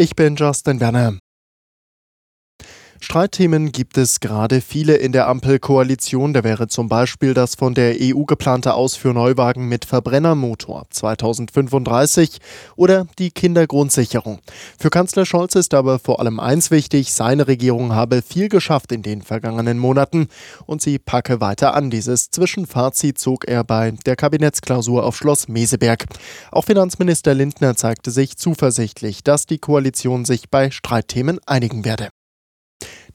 Ich bin Justin Werner. Streitthemen gibt es gerade viele in der Ampelkoalition. Da wäre zum Beispiel das von der EU geplante Aus für Neuwagen mit Verbrennermotor 2035 oder die Kindergrundsicherung. Für Kanzler Scholz ist aber vor allem eins wichtig, seine Regierung habe viel geschafft in den vergangenen Monaten und sie packe weiter an. Dieses Zwischenfazit zog er bei der Kabinettsklausur auf Schloss Meseberg. Auch Finanzminister Lindner zeigte sich zuversichtlich, dass die Koalition sich bei Streitthemen einigen werde.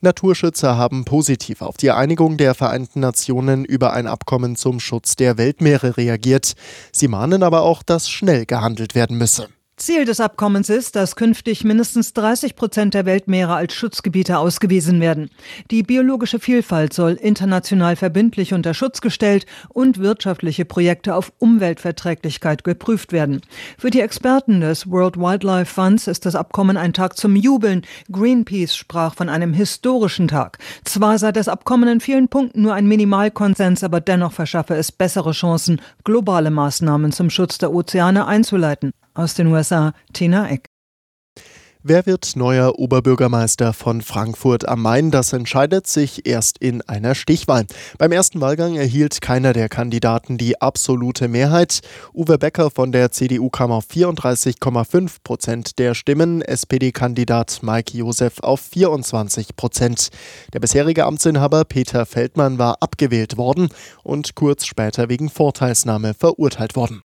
Naturschützer haben positiv auf die Einigung der Vereinten Nationen über ein Abkommen zum Schutz der Weltmeere reagiert. Sie mahnen aber auch, dass schnell gehandelt werden müsse. Ziel des Abkommens ist, dass künftig mindestens 30 Prozent der Weltmeere als Schutzgebiete ausgewiesen werden. Die biologische Vielfalt soll international verbindlich unter Schutz gestellt und wirtschaftliche Projekte auf Umweltverträglichkeit geprüft werden. Für die Experten des World Wildlife Funds ist das Abkommen ein Tag zum Jubeln. Greenpeace sprach von einem historischen Tag. Zwar sei das Abkommen in vielen Punkten nur ein Minimalkonsens, aber dennoch verschaffe es bessere Chancen, globale Maßnahmen zum Schutz der Ozeane einzuleiten. Aus den USA, Tina Eck. Wer wird neuer Oberbürgermeister von Frankfurt am Main? Das entscheidet sich erst in einer Stichwahl. Beim ersten Wahlgang erhielt keiner der Kandidaten die absolute Mehrheit. Uwe Becker von der CDU kam auf 34,5 Prozent der Stimmen, SPD-Kandidat Mike Josef auf 24 Prozent. Der bisherige Amtsinhaber Peter Feldmann war abgewählt worden und kurz später wegen Vorteilsnahme verurteilt worden.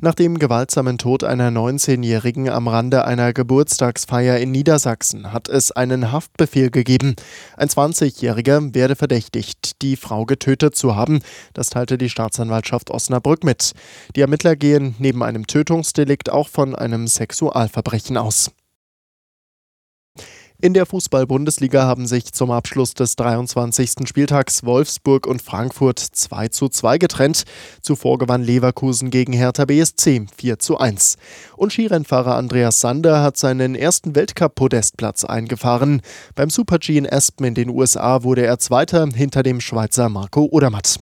Nach dem gewaltsamen Tod einer 19-Jährigen am Rande einer Geburtstagsfeier in Niedersachsen hat es einen Haftbefehl gegeben. Ein 20-Jähriger werde verdächtigt, die Frau getötet zu haben. Das teilte die Staatsanwaltschaft Osnabrück mit. Die Ermittler gehen neben einem Tötungsdelikt auch von einem Sexualverbrechen aus. In der Fußball-Bundesliga haben sich zum Abschluss des 23. Spieltags Wolfsburg und Frankfurt 2 zu 2 getrennt. Zuvor gewann Leverkusen gegen Hertha BSC 4 zu 1. Und Skirennfahrer Andreas Sander hat seinen ersten Weltcup-Podestplatz eingefahren. Beim Super-G in Aspen in den USA wurde er Zweiter hinter dem Schweizer Marco Odermatt.